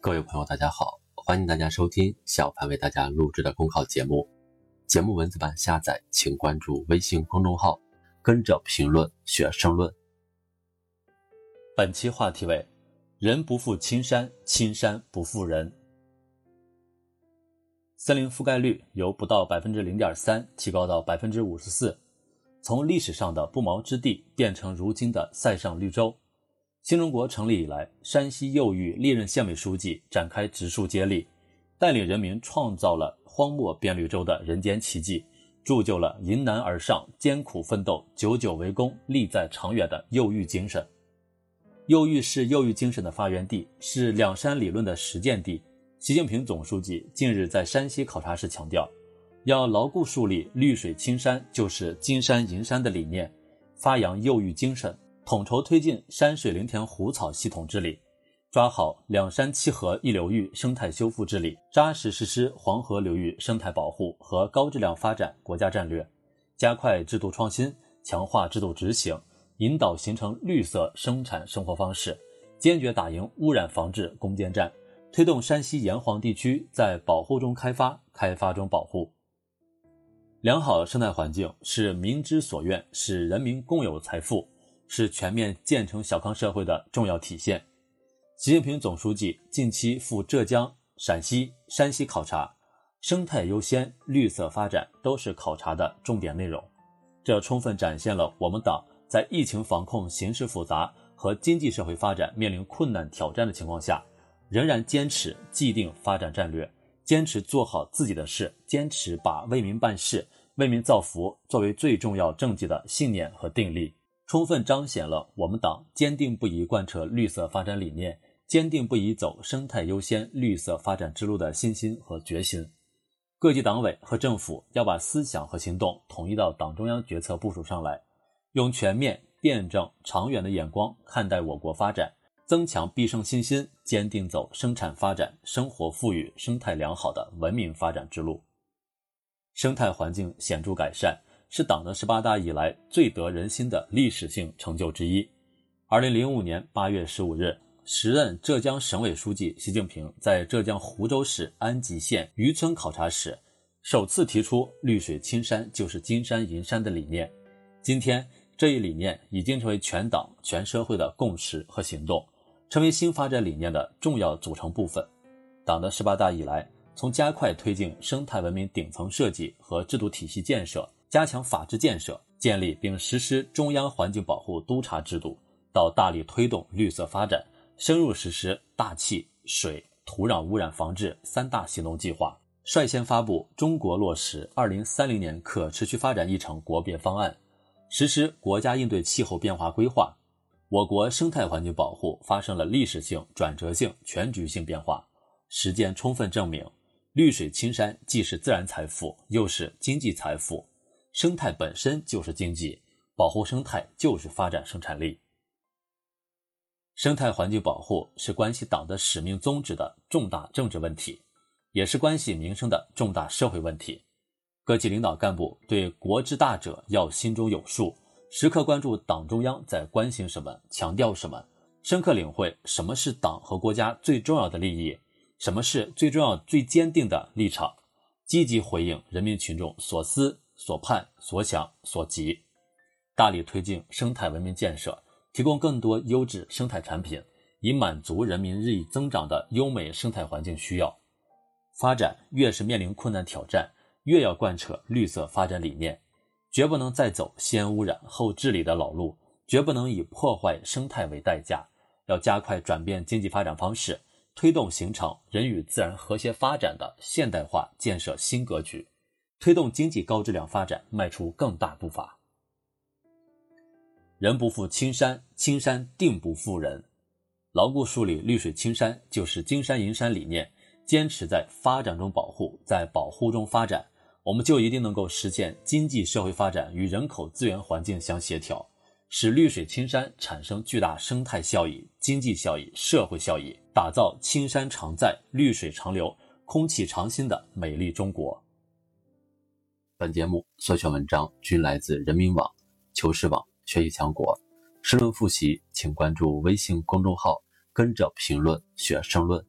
各位朋友，大家好，欢迎大家收听小潘为大家录制的公考节目。节目文字版下载，请关注微信公众号，跟着评论学申论。本期话题为：人不负青山，青山不负人。森林覆盖率由不到百分之零点三提高到百分之五十四，从历史上的不毛之地变成如今的塞上绿洲。新中国成立以来，山西右玉历任县委书记展开植树接力，带领人民创造了荒漠变绿洲的人间奇迹，铸就了迎难而上、艰苦奋斗、久久为功、利在长远的右玉精神。右玉是右玉精神的发源地，是两山理论的实践地。习近平总书记近日在山西考察时强调，要牢固树立“绿水青山就是金山银山”的理念，发扬右玉精神。统筹推进山水林田湖草系统治理，抓好两山七河一流域生态修复治理，扎实实施黄河流域生态保护和高质量发展国家战略，加快制度创新，强化制度执行，引导形成绿色生产生活方式，坚决打赢污染防治攻坚战，推动山西炎黄地区在保护中开发，开发中保护。良好生态环境是民之所愿，是人民共有财富。是全面建成小康社会的重要体现。习近平总书记近期赴浙江、陕西、山西考察，生态优先、绿色发展都是考察的重点内容。这充分展现了我们党在疫情防控形势复杂和经济社会发展面临困难挑战的情况下，仍然坚持既定发展战略，坚持做好自己的事，坚持把为民办事、为民造福作为最重要政绩的信念和定力。充分彰显了我们党坚定不移贯彻绿色发展理念、坚定不移走生态优先、绿色发展之路的信心和决心。各级党委和政府要把思想和行动统一到党中央决策部署上来，用全面、辩证、长远的眼光看待我国发展，增强必胜信心，坚定走生产发展、生活富裕、生态良好的文明发展之路。生态环境显著改善。是党的十八大以来最得人心的历史性成就之一。二零零五年八月十五日，时任浙江省委书记习近平在浙江湖州市安吉县渔村考察时，首次提出“绿水青山就是金山银山”的理念。今天，这一理念已经成为全党全社会的共识和行动，成为新发展理念的重要组成部分。党的十八大以来，从加快推进生态文明顶层设计和制度体系建设。加强法治建设，建立并实施中央环境保护督察制度，到大力推动绿色发展，深入实施大气、水、土壤污染防治三大行动计划，率先发布中国落实二零三零年可持续发展议程国别方案，实施国家应对气候变化规划，我国生态环境保护发生了历史性、转折性、全局性变化。实践充分证明，绿水青山既是自然财富，又是经济财富。生态本身就是经济，保护生态就是发展生产力。生态环境保护是关系党的使命宗旨的重大政治问题，也是关系民生的重大社会问题。各级领导干部对国之大者要心中有数，时刻关注党中央在关心什么、强调什么，深刻领会什么是党和国家最重要的利益，什么是最重要、最坚定的立场，积极回应人民群众所思。所盼、所想、所急，大力推进生态文明建设，提供更多优质生态产品，以满足人民日益增长的优美生态环境需要。发展越是面临困难挑战，越要贯彻绿色发展理念，绝不能再走先污染后治理的老路，绝不能以破坏生态为代价，要加快转变经济发展方式，推动形成人与自然和谐发展的现代化建设新格局。推动经济高质量发展迈出更大步伐。人不负青山，青山定不负人。牢固树立“绿水青山就是金山银山”理念，坚持在发展中保护，在保护中发展，我们就一定能够实现经济社会发展与人口资源环境相协调，使绿水青山产生巨大生态效益、经济效益、社会效益，打造青山常在、绿水长流、空气常新的美丽中国。本节目所选文章均来自人民网、求是网、学习强国。申论复习，请关注微信公众号，跟着评论学申论。